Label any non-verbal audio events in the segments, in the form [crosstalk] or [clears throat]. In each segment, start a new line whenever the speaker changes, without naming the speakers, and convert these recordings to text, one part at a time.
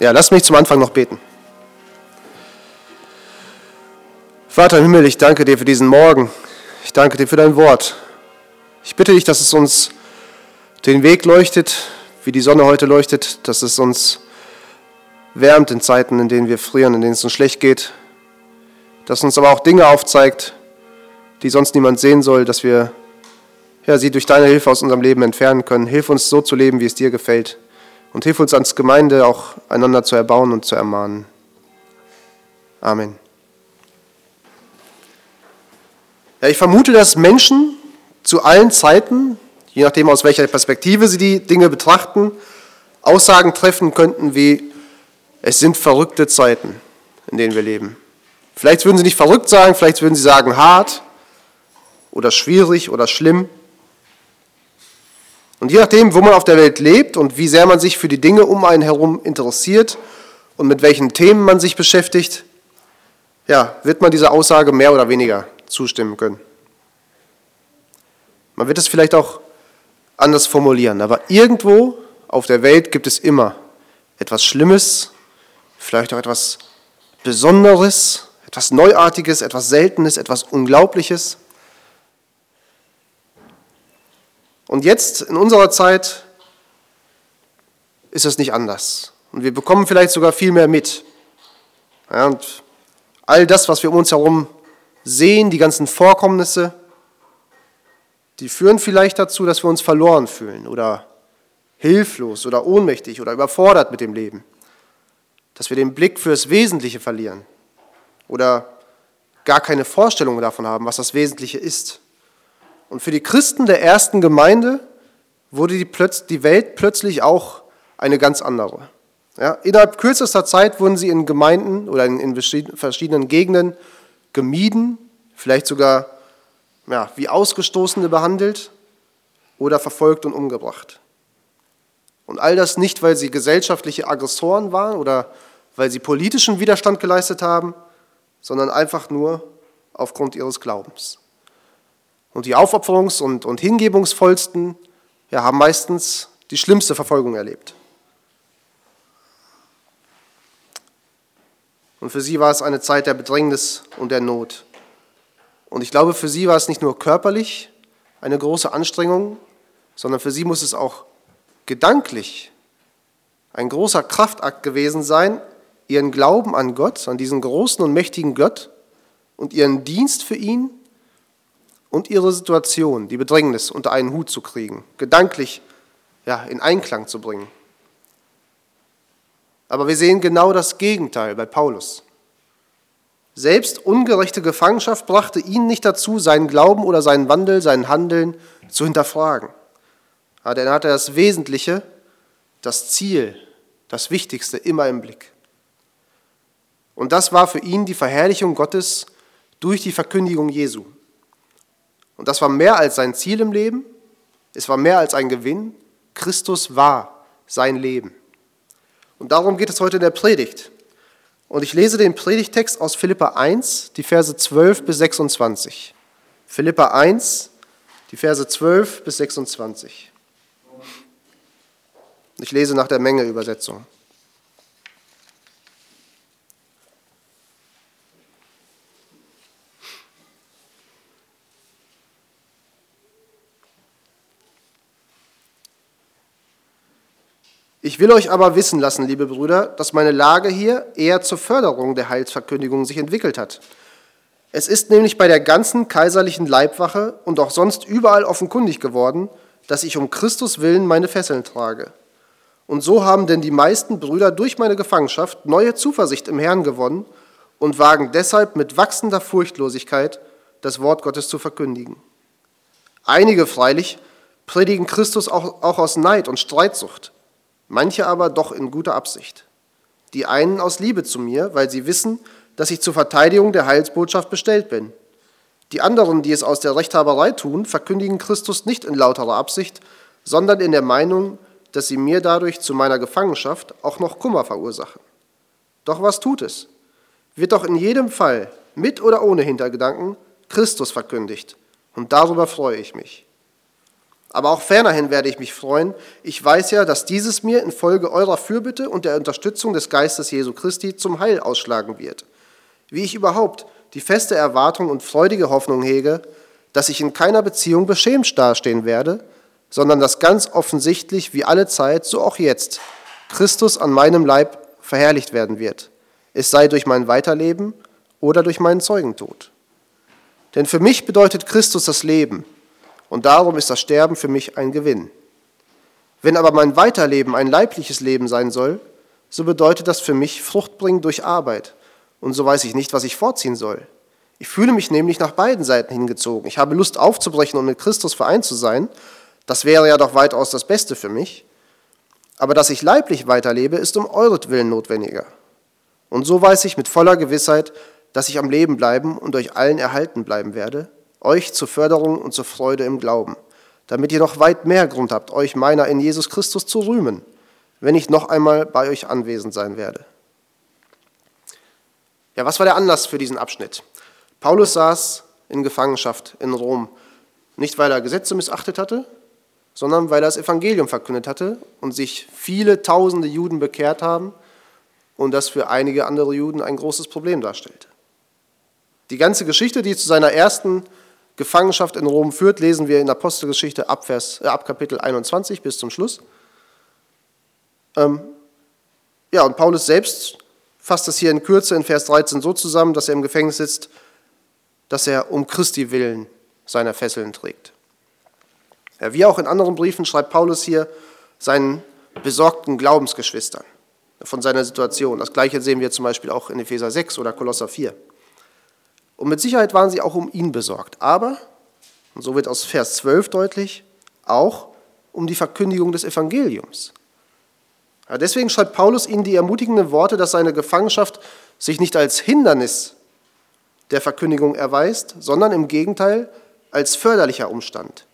Ja, lass mich zum Anfang noch beten. Vater im Himmel, ich danke dir für diesen Morgen. Ich danke dir für dein Wort. Ich bitte dich, dass es uns den Weg leuchtet, wie die Sonne heute leuchtet, dass es uns wärmt in Zeiten, in denen wir frieren, in denen es uns schlecht geht, dass uns aber auch Dinge aufzeigt, die sonst niemand sehen soll, dass wir ja, sie durch deine Hilfe aus unserem Leben entfernen können. Hilf uns so zu leben, wie es dir gefällt. Und hilf uns als Gemeinde auch einander zu erbauen und zu ermahnen. Amen. Ja, ich vermute, dass Menschen zu allen Zeiten, je nachdem aus welcher Perspektive sie die Dinge betrachten, Aussagen treffen könnten wie, es sind verrückte Zeiten, in denen wir leben. Vielleicht würden sie nicht verrückt sagen, vielleicht würden sie sagen hart oder schwierig oder schlimm. Und je nachdem, wo man auf der Welt lebt und wie sehr man sich für die Dinge um einen herum interessiert und mit welchen Themen man sich beschäftigt, ja, wird man dieser Aussage mehr oder weniger zustimmen können. Man wird es vielleicht auch anders formulieren, aber irgendwo auf der Welt gibt es immer etwas Schlimmes, vielleicht auch etwas Besonderes, etwas Neuartiges, etwas Seltenes, etwas Unglaubliches. Und jetzt in unserer Zeit ist es nicht anders. Und wir bekommen vielleicht sogar viel mehr mit. Ja, und all das, was wir um uns herum sehen, die ganzen Vorkommnisse, die führen vielleicht dazu, dass wir uns verloren fühlen oder hilflos oder ohnmächtig oder überfordert mit dem Leben. Dass wir den Blick fürs Wesentliche verlieren oder gar keine Vorstellung davon haben, was das Wesentliche ist. Und für die Christen der ersten Gemeinde wurde die, die Welt plötzlich auch eine ganz andere. Ja, innerhalb kürzester Zeit wurden sie in Gemeinden oder in, verschiedenen Gegenden gemieden, vielleicht sogar ja, wie Ausgestoßene behandelt oder verfolgt und umgebracht. Und all das nicht, weil sie gesellschaftliche Aggressoren waren oder weil sie politischen Widerstand geleistet haben, sondern einfach nur aufgrund ihres Glaubens. Und die Aufopferungs- und, und Hingebungsvollsten ja, haben meistens die schlimmste Verfolgung erlebt. Und für sie war es eine Zeit der Bedrängnis und der Not. Und ich glaube, für sie war es nicht nur körperlich eine große Anstrengung, sondern für sie muss es auch gedanklich ein großer Kraftakt gewesen sein, ihren Glauben an Gott, an diesen großen und mächtigen Gott und ihren Dienst für ihn und ihre Situation, die Bedrängnis unter einen Hut zu kriegen, gedanklich ja, in Einklang zu bringen. Aber wir sehen genau das Gegenteil bei Paulus. Selbst ungerechte Gefangenschaft brachte ihn nicht dazu, seinen Glauben oder seinen Wandel, sein Handeln zu hinterfragen. Ja, denn er hatte das Wesentliche, das Ziel, das Wichtigste immer im Blick. Und das war für ihn die Verherrlichung Gottes durch die Verkündigung Jesu. Und das war mehr als sein Ziel im Leben, es war mehr als ein Gewinn. Christus war sein Leben. Und darum geht es heute in der Predigt. Und ich lese den Predigtext aus Philippa 1, die Verse 12 bis 26. Philippa 1, die Verse 12 bis 26. Ich lese nach der Menge Übersetzung. Ich will euch aber wissen lassen, liebe Brüder, dass meine Lage hier eher zur Förderung der Heilsverkündigung sich entwickelt hat. Es ist nämlich bei der ganzen kaiserlichen Leibwache und auch sonst überall offenkundig geworden, dass ich um Christus willen meine Fesseln trage. Und so haben denn die meisten Brüder durch meine Gefangenschaft neue Zuversicht im Herrn gewonnen und wagen deshalb mit wachsender Furchtlosigkeit das Wort Gottes zu verkündigen. Einige freilich predigen Christus auch, auch aus Neid und Streitsucht manche aber doch in guter Absicht. Die einen aus Liebe zu mir, weil sie wissen, dass ich zur Verteidigung der Heilsbotschaft bestellt bin. Die anderen, die es aus der Rechthaberei tun, verkündigen Christus nicht in lauterer Absicht, sondern in der Meinung, dass sie mir dadurch zu meiner Gefangenschaft auch noch Kummer verursachen. Doch was tut es? Wird doch in jedem Fall, mit oder ohne Hintergedanken, Christus verkündigt, und darüber freue ich mich. Aber auch fernerhin werde ich mich freuen. Ich weiß ja, dass dieses mir infolge eurer Fürbitte und der Unterstützung des Geistes Jesu Christi zum Heil ausschlagen wird. Wie ich überhaupt die feste Erwartung und freudige Hoffnung hege, dass ich in keiner Beziehung beschämt dastehen werde, sondern dass ganz offensichtlich wie alle Zeit, so auch jetzt, Christus an meinem Leib verherrlicht werden wird. Es sei durch mein Weiterleben oder durch meinen Zeugentod. Denn für mich bedeutet Christus das Leben und darum ist das Sterben für mich ein Gewinn. Wenn aber mein Weiterleben ein leibliches Leben sein soll, so bedeutet das für mich Frucht bringen durch Arbeit und so weiß ich nicht, was ich vorziehen soll. Ich fühle mich nämlich nach beiden Seiten hingezogen. Ich habe Lust aufzubrechen und mit Christus vereint zu sein. Das wäre ja doch weitaus das Beste für mich. Aber dass ich leiblich weiterlebe, ist um euretwillen notwendiger. Und so weiß ich mit voller Gewissheit, dass ich am Leben bleiben und euch allen erhalten bleiben werde, euch zur Förderung und zur Freude im Glauben, damit ihr noch weit mehr Grund habt, euch meiner in Jesus Christus zu rühmen, wenn ich noch einmal bei euch anwesend sein werde. Ja, was war der Anlass für diesen Abschnitt? Paulus saß in Gefangenschaft in Rom, nicht weil er Gesetze missachtet hatte, sondern weil er das Evangelium verkündet hatte und sich viele tausende Juden bekehrt haben und das für einige andere Juden ein großes Problem darstellte. Die ganze Geschichte, die zu seiner ersten Gefangenschaft in Rom führt, lesen wir in Apostelgeschichte ab, Vers, äh, ab Kapitel 21 bis zum Schluss. Ähm, ja, und Paulus selbst fasst es hier in Kürze in Vers 13 so zusammen, dass er im Gefängnis sitzt, dass er um Christi willen seine Fesseln trägt. Ja, wie auch in anderen Briefen schreibt Paulus hier seinen besorgten Glaubensgeschwistern von seiner Situation. Das gleiche sehen wir zum Beispiel auch in Epheser 6 oder Kolosser 4. Und mit Sicherheit waren sie auch um ihn besorgt. Aber, und so wird aus Vers 12 deutlich, auch um die Verkündigung des Evangeliums. Ja, deswegen schreibt Paulus ihnen die ermutigenden Worte, dass seine Gefangenschaft sich nicht als Hindernis der Verkündigung erweist, sondern im Gegenteil als förderlicher Umstand.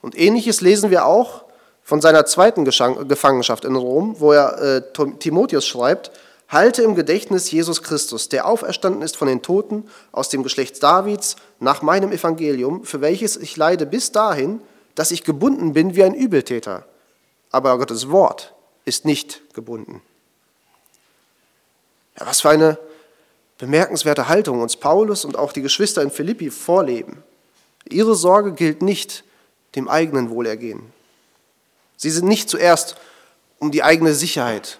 Und ähnliches lesen wir auch von seiner zweiten Gefangenschaft in Rom, wo er äh, Timotheus schreibt, halte im Gedächtnis Jesus Christus, der auferstanden ist von den Toten aus dem Geschlecht Davids nach meinem Evangelium, für welches ich leide bis dahin, dass ich gebunden bin wie ein Übeltäter. Aber Gottes Wort ist nicht gebunden. Ja, was für eine bemerkenswerte Haltung uns Paulus und auch die Geschwister in Philippi vorleben. Ihre Sorge gilt nicht dem eigenen Wohlergehen. Sie sind nicht zuerst um die eigene Sicherheit,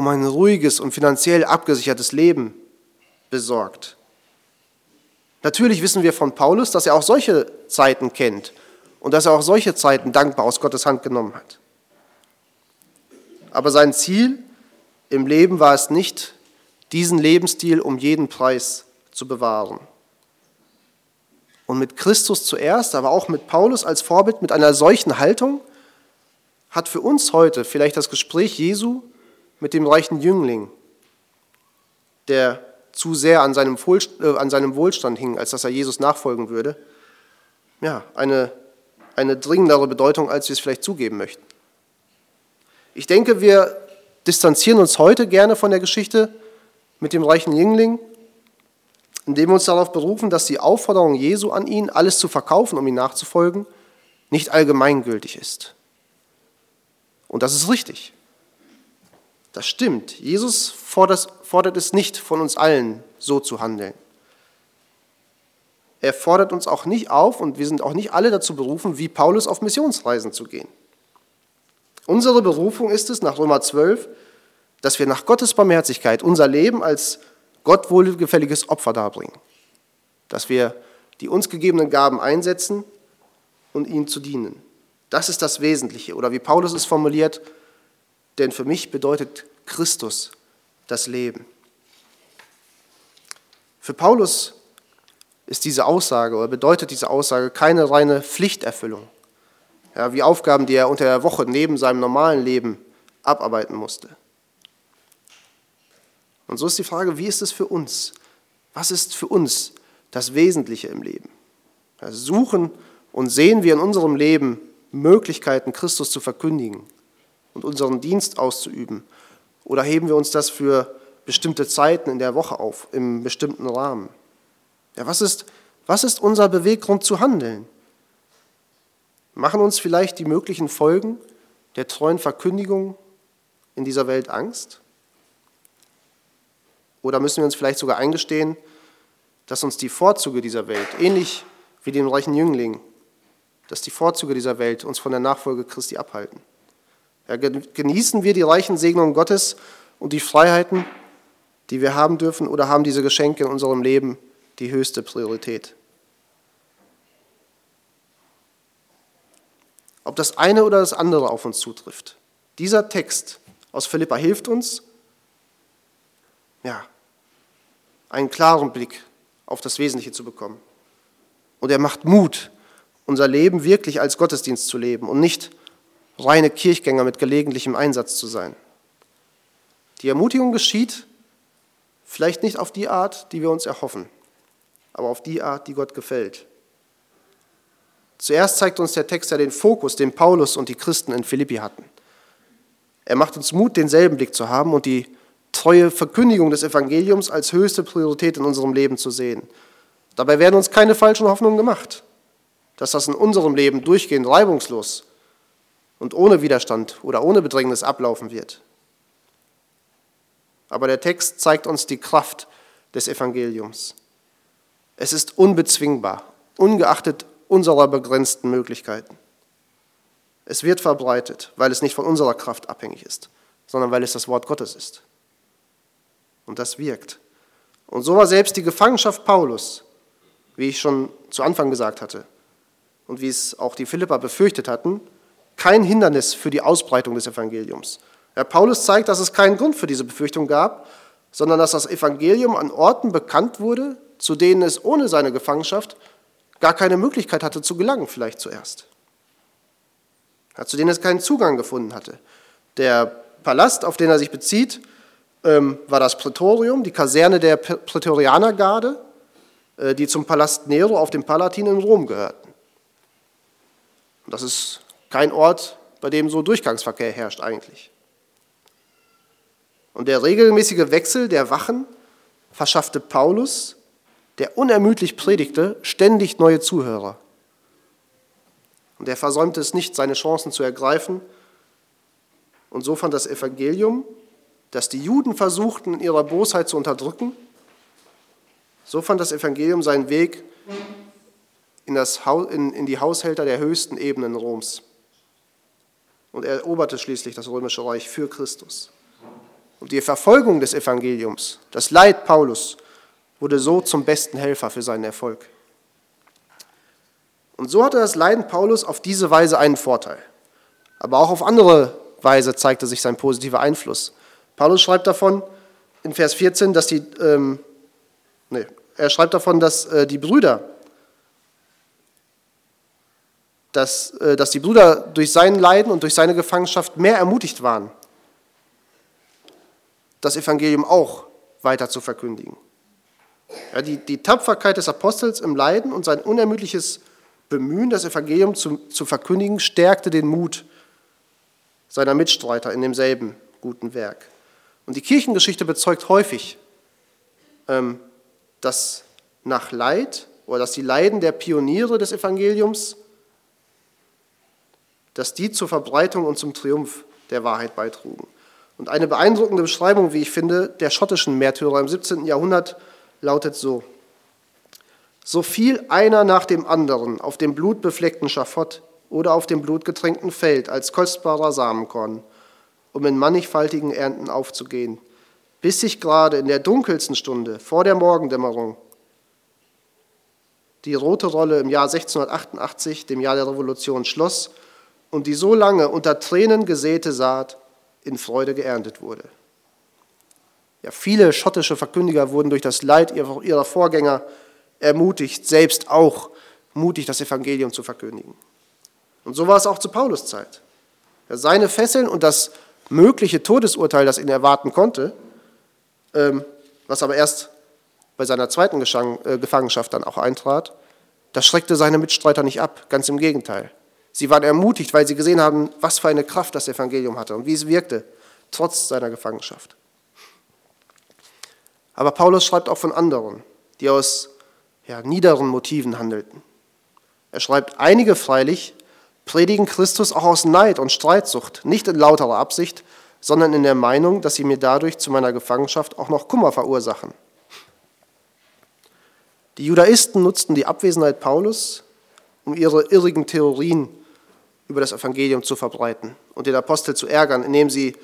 um ein ruhiges und finanziell abgesichertes Leben besorgt. Natürlich wissen wir von Paulus, dass er auch solche Zeiten kennt und dass er auch solche Zeiten dankbar aus Gottes Hand genommen hat. Aber sein Ziel im Leben war es nicht, diesen Lebensstil um jeden Preis zu bewahren. Und mit Christus zuerst, aber auch mit Paulus als Vorbild, mit einer solchen Haltung, hat für uns heute vielleicht das Gespräch Jesu mit dem reichen Jüngling, der zu sehr an seinem, äh, an seinem Wohlstand hing, als dass er Jesus nachfolgen würde, ja, eine, eine dringendere Bedeutung, als wir es vielleicht zugeben möchten. Ich denke, wir distanzieren uns heute gerne von der Geschichte mit dem reichen Jüngling, indem wir uns darauf berufen, dass die Aufforderung Jesu an ihn, alles zu verkaufen, um ihm nachzufolgen, nicht allgemeingültig ist. Und das ist richtig. Das stimmt. Jesus fordert, es nicht von uns allen, so zu handeln. Er fordert uns auch nicht auf und wir sind auch nicht alle dazu berufen, wie Paulus auf Missionsreisen zu gehen. Unsere Berufung ist es, nach Römer 12, dass wir nach Gottes Barmherzigkeit unser Leben als Gott wohlgefälliges Opfer darbringen. Dass wir die uns gegebenen Gaben einsetzen und ihm zu dienen. Das ist das Wesentliche. Oder wie Paulus es formuliert, denn für mich bedeutet Christus das Leben. Für Paulus ist diese Aussage oder bedeutet diese Aussage keine reine Pflichterfüllung, ja, wie Aufgaben, die er unter der Woche neben seinem normalen Leben abarbeiten musste. Und so ist die Frage, wie ist es für uns? Was ist für uns das Wesentliche im Leben? Ja, suchen und sehen wir in unserem Leben Möglichkeiten, Christus zu verkündigen und unseren Dienst auszuüben? Oder heben wir uns das für bestimmte Zeiten in der Woche auf, im bestimmten Rahmen? Ja, was, ist, was ist unser Beweggrund zu handeln? Machen uns vielleicht die möglichen Folgen der treuen Verkündigung in dieser Welt Angst? Oder müssen wir uns vielleicht sogar eingestehen, dass uns die Vorzüge dieser Welt, ähnlich wie dem reichen Jüngling, dass die Vorzüge dieser Welt uns von der Nachfolge Christi abhalten? Ja, genießen wir die reichen Segnungen Gottes und die Freiheiten, die wir haben dürfen, oder haben diese Geschenke in unserem Leben die höchste Priorität? Ob das eine oder das andere auf uns zutrifft. Dieser Text aus Philippa hilft uns, ja, einen klaren Blick auf das Wesentliche zu bekommen. Und er macht Mut, unser Leben wirklich als Gottesdienst zu leben und nicht reine Kirchgänger mit gelegentlichem Einsatz zu sein. Die Ermutigung geschieht vielleicht nicht auf die Art, die wir uns erhoffen, aber auf die Art, die Gott gefällt. Zuerst zeigt uns der Text ja den Fokus, den Paulus und die Christen in Philippi hatten. Er macht uns Mut, denselben Blick zu haben und die treue Verkündigung des Evangeliums als höchste Priorität in unserem Leben zu sehen. Dabei werden uns keine falschen Hoffnungen gemacht, dass das in unserem Leben durchgehend reibungslos und ohne Widerstand oder ohne Bedrängnis ablaufen wird. Aber der Text zeigt uns die Kraft des Evangeliums. Es ist unbezwingbar, ungeachtet unserer begrenzten Möglichkeiten. Es wird verbreitet, weil es nicht von unserer Kraft abhängig ist, sondern weil es das Wort Gottes ist. Und das wirkt. Und so war selbst die Gefangenschaft Paulus, wie ich schon zu Anfang gesagt hatte, und wie es auch die Philipper befürchtet hatten, kein Hindernis für die Ausbreitung des Evangeliums. Ja, Paulus zeigt, dass es keinen Grund für diese Befürchtung gab, sondern dass das Evangelium an Orten bekannt wurde, zu denen es ohne seine Gefangenschaft gar keine Möglichkeit hatte zu gelangen, vielleicht zuerst. Ja, zu denen es keinen Zugang gefunden hatte. Der Palast, auf den er sich bezieht, ähm, war das Prätorium, die Kaserne der Prätorianergarde, äh, die zum Palast Nero auf dem Palatin in Rom gehörten. Das ist kein Ort, bei dem so Durchgangsverkehr herrscht eigentlich. Und der regelmäßige Wechsel der Wachen verschaffte Paulus, der unermüdlich predigte, ständig neue Zuhörer. Und er versäumte es nicht, seine Chancen zu ergreifen. Und so fand das Evangelium das die Juden versuchten, in ihrer Bosheit zu unterdrücken, so fand das Evangelium seinen Weg in, das, in, in die Haushälter der höchsten Ebenen Roms und eroberte schließlich das römische Reich für Christus. Und die Verfolgung des Evangeliums, das Leid Paulus, wurde so zum besten Helfer für seinen Erfolg. Und so hatte das Leiden Paulus auf diese Weise einen Vorteil. Aber auch auf andere Weise zeigte sich sein positiver Einfluss. Paulus schreibt davon in Vers 14, dass die, ähm, nee, er schreibt davon, dass äh, die Brüder, dass, äh, dass die Brüder durch sein Leiden und durch seine Gefangenschaft mehr ermutigt waren, das Evangelium auch weiter zu verkündigen. Ja, die, die Tapferkeit des Apostels im Leiden und sein unermüdliches Bemühen, das Evangelium zu, zu verkündigen, stärkte den Mut seiner Mitstreiter in demselben guten Werk. Und die Kirchengeschichte bezeugt häufig, ähm, dass nach Leid oder dass die Leiden der Pioniere des Evangeliums, dass die zur Verbreitung und zum Triumph der Wahrheit beitrugen. Und eine beeindruckende Beschreibung, wie ich finde, der schottischen Märtyrer im 17. Jahrhundert lautet so. So fiel einer nach dem anderen auf dem blutbefleckten Schafott oder auf dem blutgetränkten Feld als kostbarer Samenkorn um in mannigfaltigen Ernten aufzugehen, bis sich gerade in der dunkelsten Stunde vor der Morgendämmerung die rote Rolle im Jahr 1688, dem Jahr der Revolution, schloss und die so lange unter Tränen gesäte Saat in Freude geerntet wurde. Ja, viele schottische Verkündiger wurden durch das Leid ihrer Vorgänger ermutigt, selbst auch mutig das Evangelium zu verkündigen. Und so war es auch zu Paulus Zeit. seine Fesseln und das mögliche Todesurteil, das ihn erwarten konnte, ähm, was aber erst bei seiner zweiten äh, Gefangenschaft dann auch eintrat, das schreckte seine Mitstreiter nicht ab, ganz im Gegenteil. Sie waren ermutigt, weil sie gesehen haben, was für eine Kraft das Evangelium hatte und wie es wirkte, trotz seiner Gefangenschaft. Aber Paulus schreibt auch von anderen, die aus ja, niederen Motiven handelten. Er schreibt, einige freilich predigen Christus auch aus Neid und Streitsucht, nicht in lauterer Absicht, sondern in der Meinung, dass sie mir dadurch zu meiner Gefangenschaft auch noch Kummer verursachen. Die Judaisten nutzten die Abwesenheit Paulus, um ihre irrigen Theorien über das Evangelium zu verbreiten und den Apostel zu ärgern, indem sie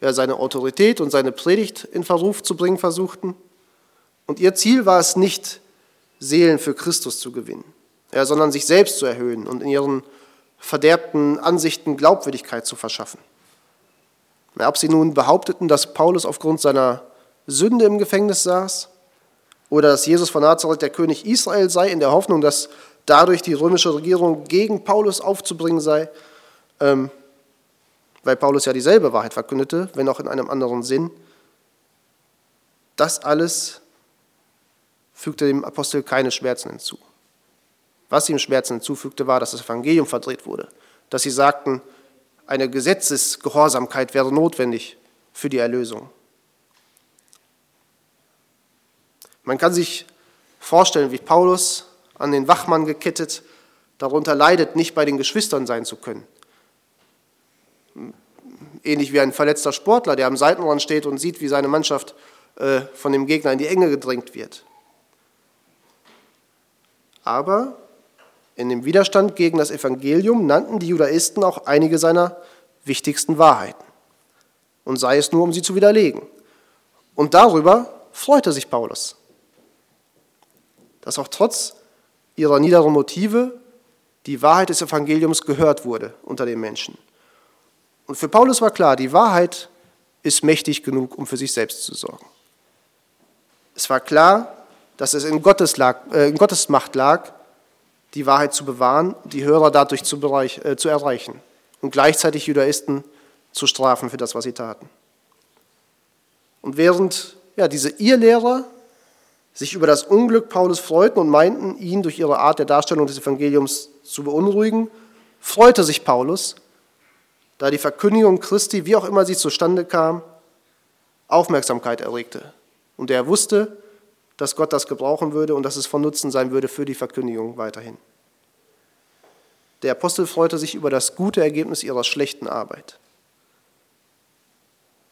ja, seine Autorität und seine Predigt in Verruf zu bringen versuchten. Und ihr Ziel war es nicht, Seelen für Christus zu gewinnen, ja, sondern sich selbst zu erhöhen und in ihren verderbten Ansichten Glaubwürdigkeit zu verschaffen. Ob sie nun behaupteten, dass Paulus aufgrund seiner Sünde im Gefängnis saß oder dass Jesus von Nazareth der König Israel sei, in der Hoffnung, dass dadurch die römische Regierung gegen Paulus aufzubringen sei, ähm, weil Paulus ja dieselbe Wahrheit verkündete, wenn auch in einem anderen Sinn. Das alles fügte dem Apostel keine Schmerzen hinzu. Was ihm Schmerzen hinzufügte, war, dass das Evangelium verdreht wurde, dass sie sagten, eine Gesetzesgehorsamkeit wäre notwendig für die Erlösung. Man kann sich vorstellen, wie Paulus an den Wachmann gekettet darunter leidet, nicht bei den Geschwistern sein zu können. Ähnlich wie ein verletzter Sportler, der am Seitenrand steht und sieht, wie seine Mannschaft äh, von dem Gegner in die Enge gedrängt wird. Aber in dem Widerstand gegen das Evangelium nannten die Judaisten auch einige seiner wichtigsten Wahrheiten. Und sei es nur, um sie zu widerlegen. Und darüber freute sich Paulus, dass auch trotz ihrer niederen Motive die Wahrheit des Evangeliums gehört wurde unter den Menschen. Und für Paulus war klar, die Wahrheit ist mächtig genug, um für sich selbst zu sorgen. Es war klar, dass es in Gottes, lag, äh, in Gottes Macht lag, die Wahrheit zu bewahren, die Hörer dadurch zu, bereich, äh, zu erreichen und gleichzeitig Judaisten zu strafen für das, was sie taten. Und während ja, diese Irrlehrer sich über das Unglück Paulus freuten und meinten, ihn durch ihre Art der Darstellung des Evangeliums zu beunruhigen, freute sich Paulus, da die Verkündigung Christi, wie auch immer sie zustande kam, Aufmerksamkeit erregte. Und er wusste, dass Gott das gebrauchen würde und dass es von Nutzen sein würde für die Verkündigung weiterhin. Der Apostel freute sich über das gute Ergebnis ihrer schlechten Arbeit.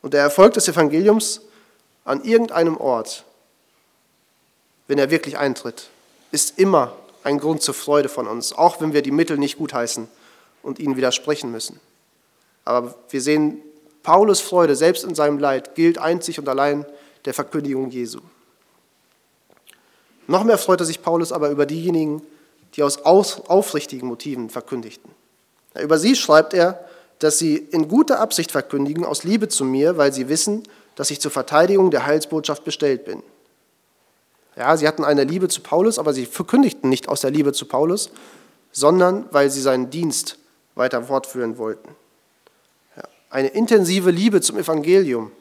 Und der Erfolg des Evangeliums an irgendeinem Ort, wenn er wirklich eintritt, ist immer ein Grund zur Freude von uns, auch wenn wir die Mittel nicht gutheißen und ihnen widersprechen müssen. Aber wir sehen, Paulus Freude, selbst in seinem Leid, gilt einzig und allein der Verkündigung Jesu. Noch mehr freute sich Paulus aber über diejenigen, die aus aufrichtigen Motiven verkündigten. Über sie schreibt er, dass sie in guter Absicht verkündigen, aus Liebe zu mir, weil sie wissen, dass ich zur Verteidigung der Heilsbotschaft bestellt bin. Ja, sie hatten eine Liebe zu Paulus, aber sie verkündigten nicht aus der Liebe zu Paulus, sondern weil sie seinen Dienst weiter fortführen wollten. Ja, eine intensive Liebe zum Evangelium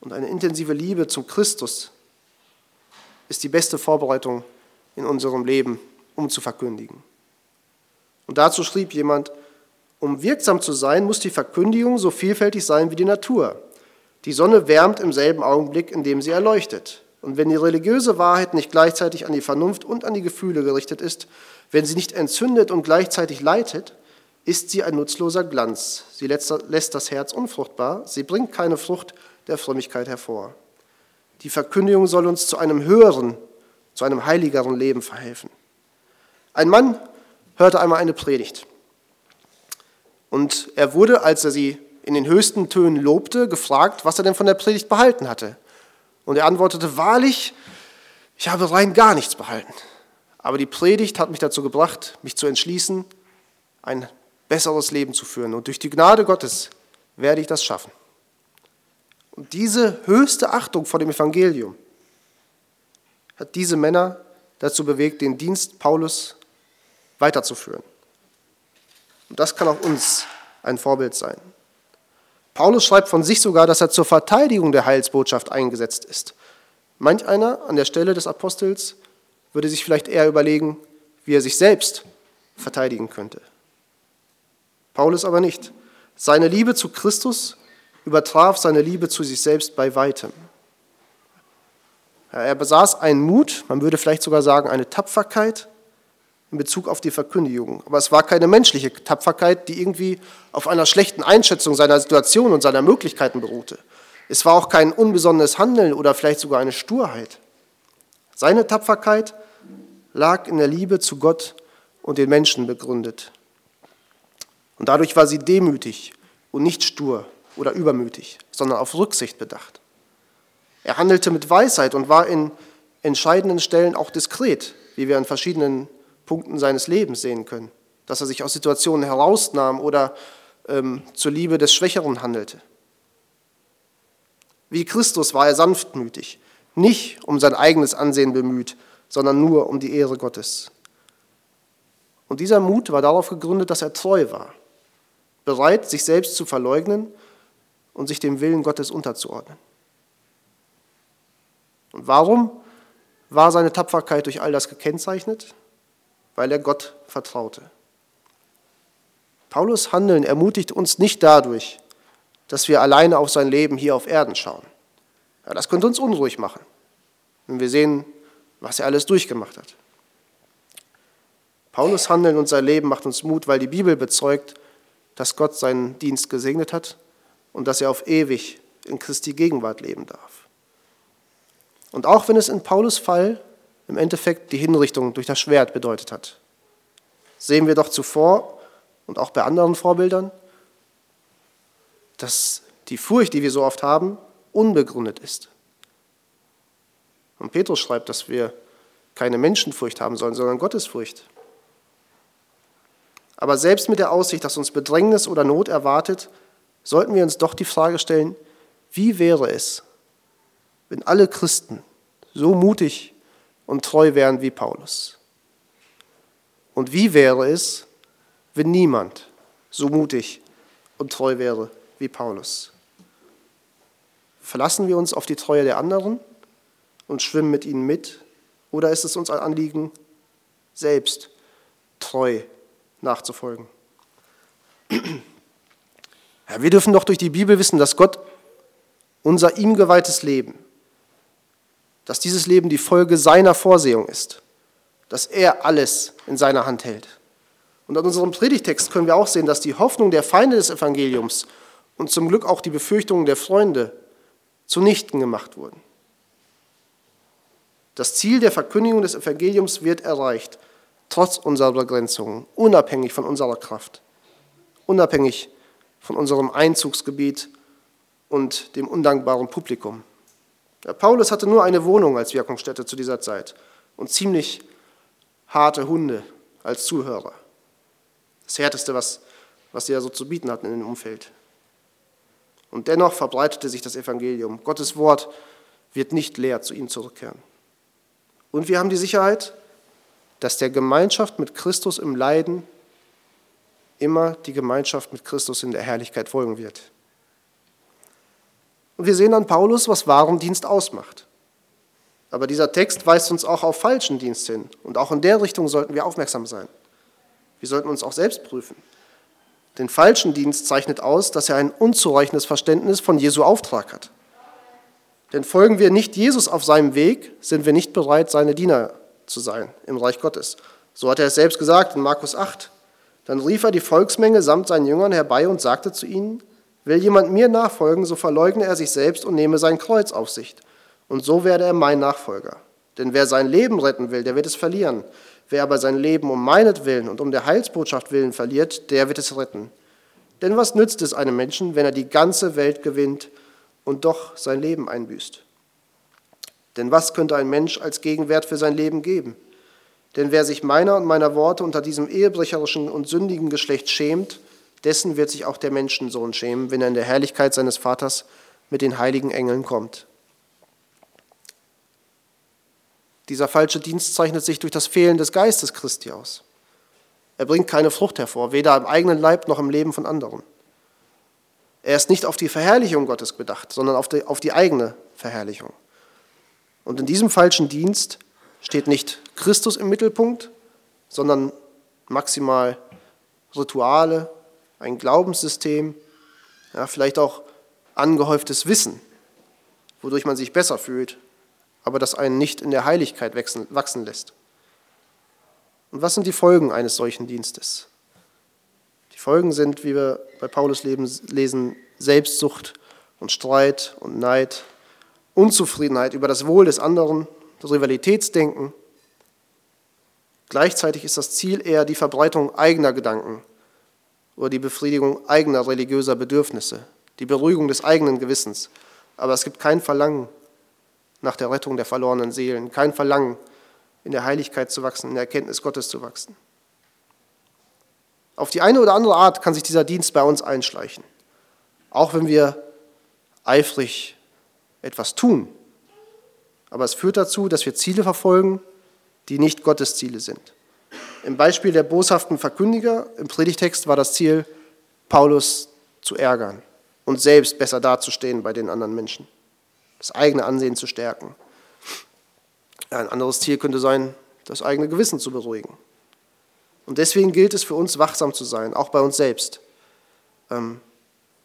und eine intensive Liebe zum Christus ist die beste Vorbereitung in unserem Leben, um zu verkündigen. Und dazu schrieb jemand, um wirksam zu sein, muss die Verkündigung so vielfältig sein wie die Natur. Die Sonne wärmt im selben Augenblick, in dem sie erleuchtet. Und wenn die religiöse Wahrheit nicht gleichzeitig an die Vernunft und an die Gefühle gerichtet ist, wenn sie nicht entzündet und gleichzeitig leitet, ist sie ein nutzloser Glanz. Sie lässt das Herz unfruchtbar, sie bringt keine Frucht der Frömmigkeit hervor. Die Verkündigung soll uns zu einem höheren, zu einem heiligeren Leben verhelfen. Ein Mann hörte einmal eine Predigt. Und er wurde, als er sie in den höchsten Tönen lobte, gefragt, was er denn von der Predigt behalten hatte. Und er antwortete, wahrlich, ich habe rein gar nichts behalten. Aber die Predigt hat mich dazu gebracht, mich zu entschließen, ein besseres Leben zu führen. Und durch die Gnade Gottes werde ich das schaffen. Und diese höchste Achtung vor dem Evangelium hat diese Männer dazu bewegt, den Dienst Paulus weiterzuführen. Und das kann auch uns ein Vorbild sein. Paulus schreibt von sich sogar, dass er zur Verteidigung der Heilsbotschaft eingesetzt ist. Manch einer an der Stelle des Apostels würde sich vielleicht eher überlegen, wie er sich selbst verteidigen könnte. Paulus aber nicht. Seine Liebe zu Christus übertraf seine Liebe zu sich selbst bei weitem. Er besaß einen Mut, man würde vielleicht sogar sagen eine Tapferkeit, in Bezug auf die Verkündigung. Aber es war keine menschliche Tapferkeit, die irgendwie auf einer schlechten Einschätzung seiner Situation und seiner Möglichkeiten beruhte. Es war auch kein unbesonnenes Handeln oder vielleicht sogar eine Sturheit. Seine Tapferkeit lag in der Liebe zu Gott und den Menschen begründet. Und dadurch war sie demütig und nicht stur oder übermütig, sondern auf Rücksicht bedacht. Er handelte mit Weisheit und war in entscheidenden Stellen auch diskret, wie wir an verschiedenen Punkten seines Lebens sehen können, dass er sich aus Situationen herausnahm oder ähm, zur Liebe des Schwächeren handelte. Wie Christus war er sanftmütig, nicht um sein eigenes Ansehen bemüht, sondern nur um die Ehre Gottes. Und dieser Mut war darauf gegründet, dass er treu war, bereit, sich selbst zu verleugnen und sich dem Willen Gottes unterzuordnen. Und warum war seine Tapferkeit durch all das gekennzeichnet? Weil er Gott vertraute. Paulus Handeln ermutigt uns nicht dadurch, dass wir alleine auf sein Leben hier auf Erden schauen. Ja, das könnte uns unruhig machen, wenn wir sehen, was er alles durchgemacht hat. Paulus Handeln und sein Leben macht uns Mut, weil die Bibel bezeugt, dass Gott seinen Dienst gesegnet hat und dass er auf ewig in Christi Gegenwart leben darf. Und auch wenn es in Paulus Fall im Endeffekt die Hinrichtung durch das Schwert bedeutet hat, sehen wir doch zuvor und auch bei anderen Vorbildern, dass die Furcht, die wir so oft haben, unbegründet ist. Und Petrus schreibt, dass wir keine Menschenfurcht haben sollen, sondern Gottesfurcht. Aber selbst mit der Aussicht, dass uns Bedrängnis oder Not erwartet, sollten wir uns doch die Frage stellen, wie wäre es, wenn alle Christen so mutig und treu wären wie Paulus? Und wie wäre es, wenn niemand so mutig und treu wäre wie Paulus? Verlassen wir uns auf die Treue der anderen und schwimmen mit ihnen mit? Oder ist es uns ein Anliegen, selbst treu nachzufolgen? [clears throat] Ja, wir dürfen doch durch die Bibel wissen, dass Gott unser ihm geweihtes Leben, dass dieses Leben die Folge seiner Vorsehung ist, dass er alles in seiner Hand hält. Und an unserem Predigtext können wir auch sehen, dass die Hoffnung der Feinde des Evangeliums und zum Glück auch die Befürchtungen der Freunde zunichten gemacht wurden. Das Ziel der Verkündigung des Evangeliums wird erreicht, trotz unserer Begrenzungen, unabhängig von unserer Kraft, unabhängig von unserem Einzugsgebiet und dem undankbaren Publikum. Paulus hatte nur eine Wohnung als Wirkungsstätte zu dieser Zeit und ziemlich harte Hunde als Zuhörer. Das Härteste, was, was sie ja so zu bieten hatten in dem Umfeld. Und dennoch verbreitete sich das Evangelium. Gottes Wort wird nicht leer zu ihm zurückkehren. Und wir haben die Sicherheit, dass der Gemeinschaft mit Christus im Leiden immer die Gemeinschaft mit Christus in der Herrlichkeit folgen wird. Und wir sehen an Paulus, was wahren Dienst ausmacht. Aber dieser Text weist uns auch auf falschen Dienst hin. Und auch in der Richtung sollten wir aufmerksam sein. Wir sollten uns auch selbst prüfen. Den falschen Dienst zeichnet aus, dass er ein unzureichendes Verständnis von Jesu Auftrag hat. Denn folgen wir nicht Jesus auf seinem Weg, sind wir nicht bereit, seine Diener zu sein im Reich Gottes. So hat er es selbst gesagt in Markus 8. Dann rief er die Volksmenge samt seinen Jüngern herbei und sagte zu ihnen, Will jemand mir nachfolgen, so verleugne er sich selbst und nehme sein Kreuz auf sich. Und so werde er mein Nachfolger. Denn wer sein Leben retten will, der wird es verlieren. Wer aber sein Leben um meinetwillen und um der Heilsbotschaft willen verliert, der wird es retten. Denn was nützt es einem Menschen, wenn er die ganze Welt gewinnt und doch sein Leben einbüßt? Denn was könnte ein Mensch als Gegenwert für sein Leben geben? Denn wer sich meiner und meiner Worte unter diesem ehebrecherischen und sündigen Geschlecht schämt, dessen wird sich auch der Menschensohn schämen, wenn er in der Herrlichkeit seines Vaters mit den heiligen Engeln kommt. Dieser falsche Dienst zeichnet sich durch das Fehlen des Geistes Christi aus. Er bringt keine Frucht hervor, weder im eigenen Leib noch im Leben von anderen. Er ist nicht auf die Verherrlichung Gottes bedacht, sondern auf die, auf die eigene Verherrlichung. Und in diesem falschen Dienst steht nicht Christus im Mittelpunkt, sondern maximal Rituale, ein Glaubenssystem, ja, vielleicht auch angehäuftes Wissen, wodurch man sich besser fühlt, aber das einen nicht in der Heiligkeit wachsen lässt. Und was sind die Folgen eines solchen Dienstes? Die Folgen sind, wie wir bei Paulus lesen, Selbstsucht und Streit und Neid, Unzufriedenheit über das Wohl des anderen, das Rivalitätsdenken. Gleichzeitig ist das Ziel eher die Verbreitung eigener Gedanken oder die Befriedigung eigener religiöser Bedürfnisse, die Beruhigung des eigenen Gewissens. Aber es gibt kein Verlangen nach der Rettung der verlorenen Seelen, kein Verlangen, in der Heiligkeit zu wachsen, in der Erkenntnis Gottes zu wachsen. Auf die eine oder andere Art kann sich dieser Dienst bei uns einschleichen, auch wenn wir eifrig etwas tun. Aber es führt dazu, dass wir Ziele verfolgen, die nicht Gottes Ziele sind. Im Beispiel der boshaften Verkündiger im Predigtext war das Ziel, Paulus zu ärgern und selbst besser dazustehen bei den anderen Menschen, das eigene Ansehen zu stärken. Ein anderes Ziel könnte sein, das eigene Gewissen zu beruhigen. Und deswegen gilt es für uns, wachsam zu sein, auch bei uns selbst. Ähm,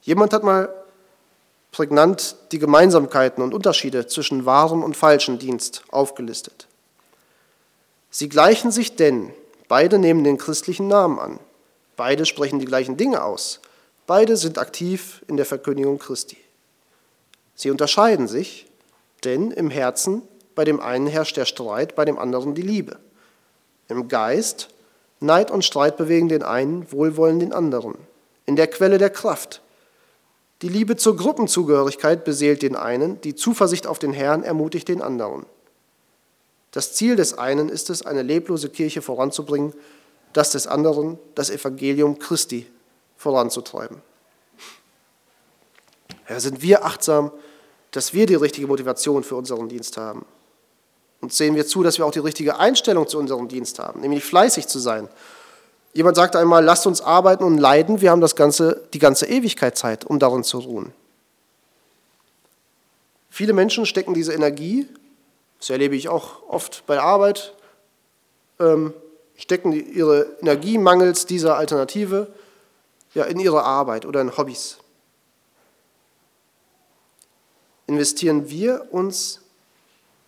jemand hat mal prägnant die Gemeinsamkeiten und Unterschiede zwischen wahrem und falschem Dienst aufgelistet. Sie gleichen sich denn, beide nehmen den christlichen Namen an, beide sprechen die gleichen Dinge aus, Beide sind aktiv in der Verkündigung Christi. Sie unterscheiden sich, denn im Herzen bei dem einen herrscht der Streit, bei dem anderen die Liebe. Im Geist Neid und Streit bewegen den einen, Wohlwollen den anderen. In der Quelle der Kraft. Die Liebe zur Gruppenzugehörigkeit beseelt den einen, die Zuversicht auf den Herrn ermutigt den anderen. Das Ziel des einen ist es, eine leblose Kirche voranzubringen, das des anderen das Evangelium Christi voranzutreiben. Ja, sind wir achtsam, dass wir die richtige Motivation für unseren Dienst haben? Und sehen wir zu, dass wir auch die richtige Einstellung zu unserem Dienst haben, nämlich fleißig zu sein. Jemand sagte einmal, lasst uns arbeiten und leiden, wir haben das ganze, die ganze Ewigkeit Zeit, um darin zu ruhen. Viele Menschen stecken diese Energie, das erlebe ich auch oft bei der Arbeit, ähm, stecken ihre Energie mangels dieser Alternative ja, in ihrer Arbeit oder in Hobbys? Investieren wir uns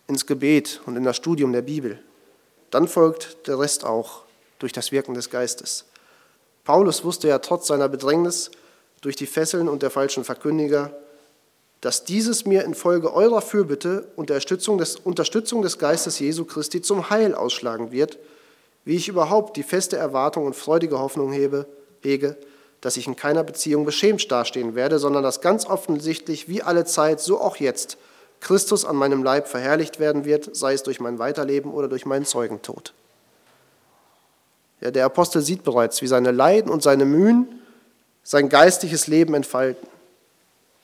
ins Gebet und in das Studium der Bibel, dann folgt der Rest auch durch das Wirken des Geistes. Paulus wusste ja trotz seiner Bedrängnis durch die Fesseln und der falschen Verkündiger, dass dieses mir infolge eurer Fürbitte und der Unterstützung des, Unterstützung des Geistes Jesu Christi zum Heil ausschlagen wird, wie ich überhaupt die feste Erwartung und freudige Hoffnung hebe, hege, dass ich in keiner Beziehung beschämt dastehen werde, sondern dass ganz offensichtlich wie alle Zeit, so auch jetzt, Christus an meinem Leib verherrlicht werden wird, sei es durch mein Weiterleben oder durch meinen Zeugentod. Ja, der Apostel sieht bereits, wie seine Leiden und seine Mühen sein geistliches Leben entfalten.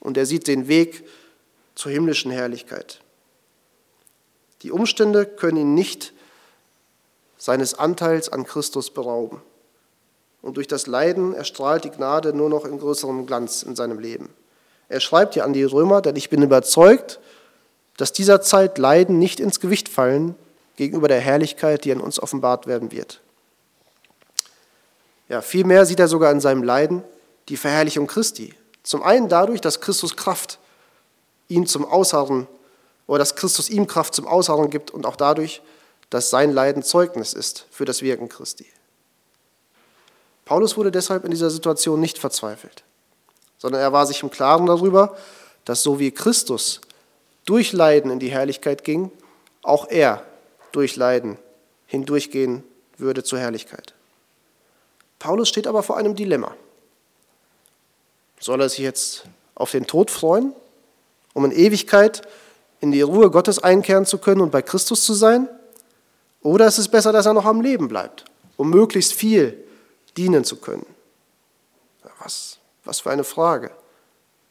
Und er sieht den Weg zur himmlischen Herrlichkeit. Die Umstände können ihn nicht seines Anteils an Christus berauben und durch das Leiden erstrahlt die Gnade nur noch in größerem Glanz in seinem Leben. Er schreibt ja an die Römer, denn ich bin überzeugt, dass dieser Zeit Leiden nicht ins Gewicht fallen gegenüber der Herrlichkeit, die an uns offenbart werden wird. Ja, vielmehr sieht er sogar in seinem Leiden die Verherrlichung Christi. Zum einen dadurch, dass Christus Kraft ihm zum Ausharren oder dass Christus ihm Kraft zum Ausharren gibt und auch dadurch, dass sein Leiden Zeugnis ist für das Wirken Christi. Paulus wurde deshalb in dieser Situation nicht verzweifelt, sondern er war sich im Klaren darüber, dass so wie Christus durch Leiden in die Herrlichkeit ging, auch er durch Leiden hindurchgehen würde zur Herrlichkeit. Paulus steht aber vor einem Dilemma. Soll er sich jetzt auf den Tod freuen, um in Ewigkeit in die Ruhe Gottes einkehren zu können und bei Christus zu sein? Oder ist es besser, dass er noch am Leben bleibt, um möglichst viel dienen zu können. Was, was für eine Frage.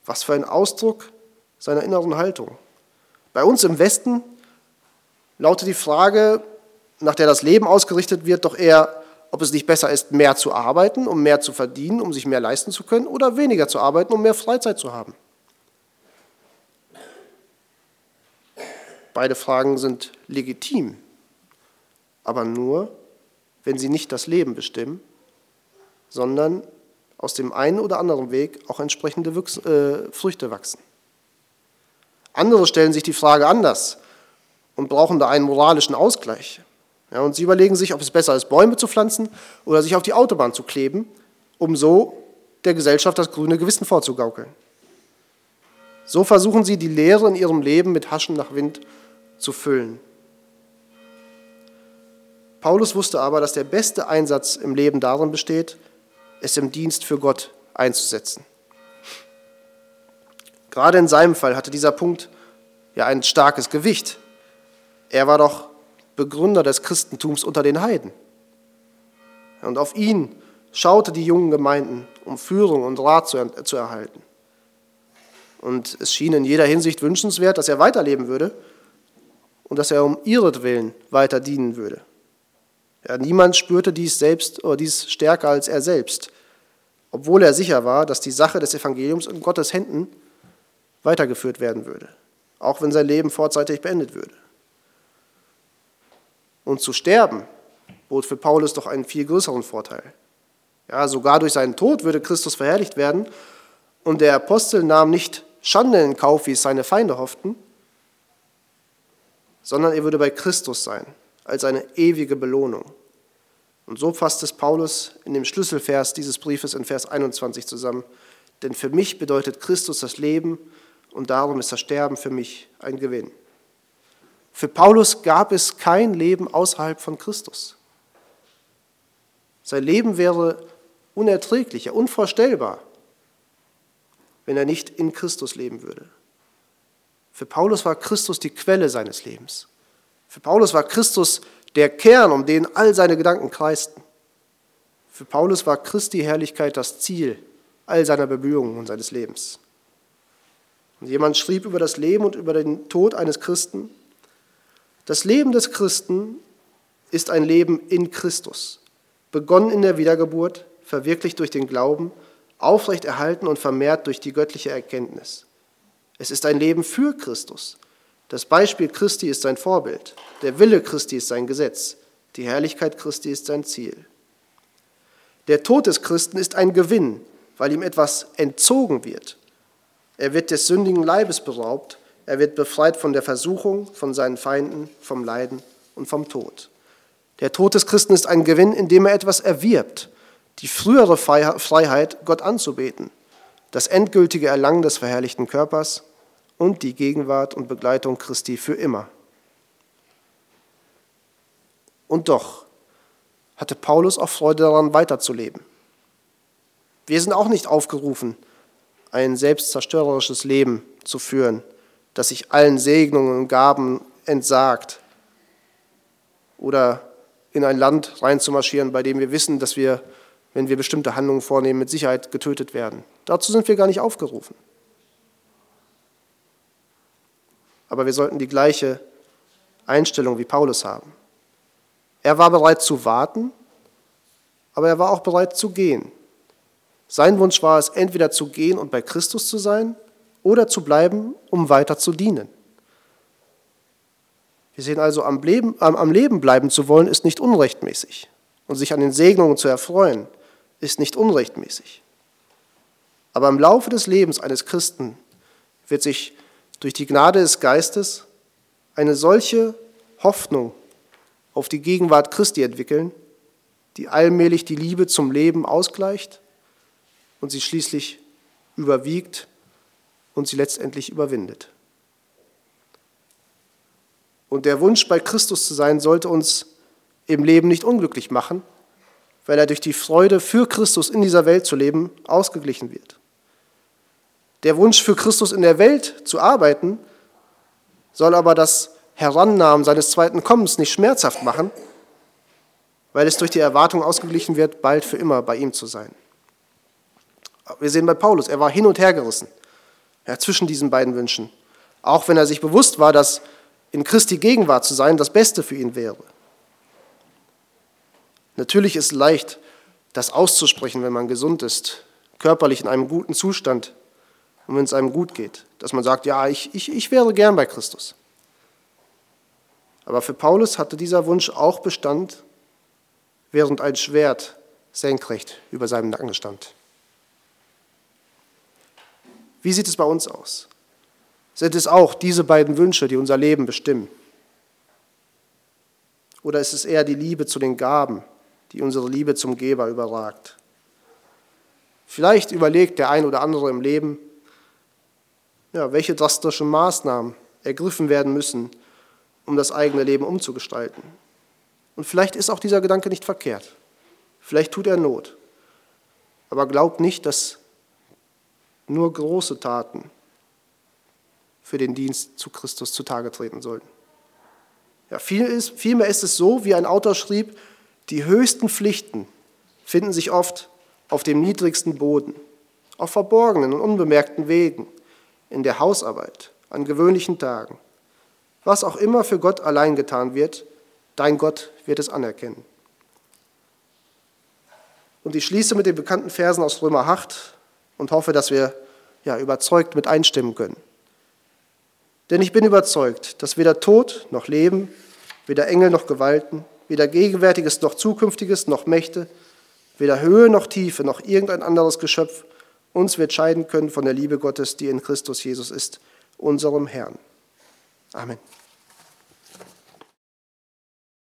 Was für ein Ausdruck seiner inneren Haltung. Bei uns im Westen lautet die Frage, nach der das Leben ausgerichtet wird, doch eher, ob es nicht besser ist, mehr zu arbeiten, um mehr zu verdienen, um sich mehr leisten zu können, oder weniger zu arbeiten, um mehr Freizeit zu haben. Beide Fragen sind legitim, aber nur, wenn sie nicht das Leben bestimmen, sondern aus dem einen oder anderen Weg auch entsprechende äh, Früchte wachsen. Andere stellen sich die Frage anders und brauchen da einen moralischen Ausgleich. Ja, und sie überlegen sich, ob es besser ist, Bäume zu pflanzen oder sich auf die Autobahn zu kleben, um so der Gesellschaft das grüne Gewissen vorzugaukeln. So versuchen sie, die Leere in ihrem Leben mit Haschen nach Wind zu füllen. Paulus wusste aber, dass der beste Einsatz im Leben darin besteht, es im Dienst für Gott einzusetzen. Gerade in seinem Fall hatte dieser Punkt ja ein starkes Gewicht. Er war doch Begründer des Christentums unter den Heiden. Und auf ihn schaute die jungen Gemeinden, um Führung und Rat zu, zu erhalten. Und es schien in jeder Hinsicht wünschenswert, dass er weiterleben würde und dass er um ihretwillen weiter dienen würde. Ja, niemand spürte dies selbst oder dies stärker als er selbst, obwohl er sicher war, dass die Sache des Evangeliums in Gottes Händen weitergeführt werden würde, auch wenn sein Leben vorzeitig beendet würde. Und zu sterben bot für Paulus doch einen viel größeren Vorteil. Ja, sogar durch seinen Tod würde Christus verherrlicht werden und der Apostel nahm nicht Schande in Kauf, wie es seine Feinde hofften, sondern er würde bei Christus sein, als eine ewige Belohnung. Und so fasst es Paulus in dem Schlüsselvers dieses Briefes in Vers 21 zusammen. Denn für mich bedeutet Christus das Leben und darum ist das Sterben für mich ein Gewinn. Für Paulus gab es kein Leben außerhalb von Christus. Sein Leben wäre unerträglicher, unvorstellbar, wenn er nicht in Christus leben würde. Für Paulus war Christus die Quelle seines Lebens. Für Paulus war Christus der Kern, um den all seine Gedanken kreisten. Für Paulus war Christi Herrlichkeit das Ziel all seiner Bemühungen und seines Lebens. Und jemand schrieb über das Leben und über den Tod eines Christen, das Leben des Christen ist ein Leben in Christus, begonnen in der Wiedergeburt, verwirklicht durch den Glauben, aufrecht erhalten und vermehrt durch die göttliche Erkenntnis. Es ist ein Leben für Christus. Das Beispiel Christi ist sein Vorbild, der Wille Christi ist sein Gesetz, die Herrlichkeit Christi ist sein Ziel. Der Tod des Christen ist ein Gewinn, weil ihm etwas entzogen wird. Er wird des sündigen Leibes beraubt, er wird befreit von der Versuchung, von seinen Feinden, vom Leiden und vom Tod. Der Tod des Christen ist ein Gewinn, indem er etwas erwirbt, die frühere Freiheit, Gott anzubeten, das endgültige Erlangen des verherrlichten Körpers und die Gegenwart und Begleitung Christi für immer. Und doch hatte Paulus auch Freude daran, weiterzuleben. Wir sind auch nicht aufgerufen, ein selbstzerstörerisches Leben zu führen, das sich allen Segnungen und Gaben entsagt oder in ein Land reinzumarschieren, bei dem wir wissen, dass wir, wenn wir bestimmte Handlungen vornehmen, mit Sicherheit getötet werden. Dazu sind wir gar nicht aufgerufen. Aber wir sollten die gleiche Einstellung wie Paulus haben. Er war bereit zu warten, aber er war auch bereit zu gehen. Sein Wunsch war es, entweder zu gehen und bei Christus zu sein oder zu bleiben, um weiter zu dienen. Wir sehen also, am Leben, am Leben bleiben zu wollen, ist nicht unrechtmäßig. Und sich an den Segnungen zu erfreuen, ist nicht unrechtmäßig. Aber im Laufe des Lebens eines Christen wird sich durch die Gnade des Geistes eine solche Hoffnung auf die Gegenwart Christi entwickeln, die allmählich die Liebe zum Leben ausgleicht und sie schließlich überwiegt und sie letztendlich überwindet. Und der Wunsch, bei Christus zu sein, sollte uns im Leben nicht unglücklich machen, weil er durch die Freude, für Christus in dieser Welt zu leben, ausgeglichen wird. Der Wunsch, für Christus in der Welt zu arbeiten, soll aber das Herannahmen seines zweiten Kommens nicht schmerzhaft machen, weil es durch die Erwartung ausgeglichen wird, bald für immer bei ihm zu sein. Wir sehen bei Paulus, er war hin und her gerissen ja, zwischen diesen beiden Wünschen, auch wenn er sich bewusst war, dass in Christi Gegenwart zu sein das Beste für ihn wäre. Natürlich ist leicht, das auszusprechen, wenn man gesund ist, körperlich in einem guten Zustand und wenn es einem gut geht, dass man sagt, ja, ich, ich, ich wäre gern bei Christus. Aber für Paulus hatte dieser Wunsch auch Bestand, während ein Schwert senkrecht über seinem Nacken stand. Wie sieht es bei uns aus? Sind es auch diese beiden Wünsche, die unser Leben bestimmen? Oder ist es eher die Liebe zu den Gaben, die unsere Liebe zum Geber überragt? Vielleicht überlegt der ein oder andere im Leben, ja, welche drastischen Maßnahmen ergriffen werden müssen, um das eigene Leben umzugestalten. Und vielleicht ist auch dieser Gedanke nicht verkehrt. Vielleicht tut er Not. Aber glaubt nicht, dass nur große Taten für den Dienst zu Christus zutage treten sollten. Ja, vielmehr ist es so, wie ein Autor schrieb, die höchsten Pflichten finden sich oft auf dem niedrigsten Boden, auf verborgenen und unbemerkten Wegen, in der Hausarbeit, an gewöhnlichen Tagen. Was auch immer für Gott allein getan wird, dein Gott wird es anerkennen. Und ich schließe mit den bekannten Versen aus Römer 8 und hoffe, dass wir ja, überzeugt mit einstimmen können. Denn ich bin überzeugt, dass weder Tod noch Leben, weder Engel noch Gewalten, weder Gegenwärtiges noch Zukünftiges noch Mächte, weder Höhe noch Tiefe noch irgendein anderes Geschöpf uns wird scheiden können von der Liebe Gottes, die in Christus Jesus ist, unserem Herrn. Amen.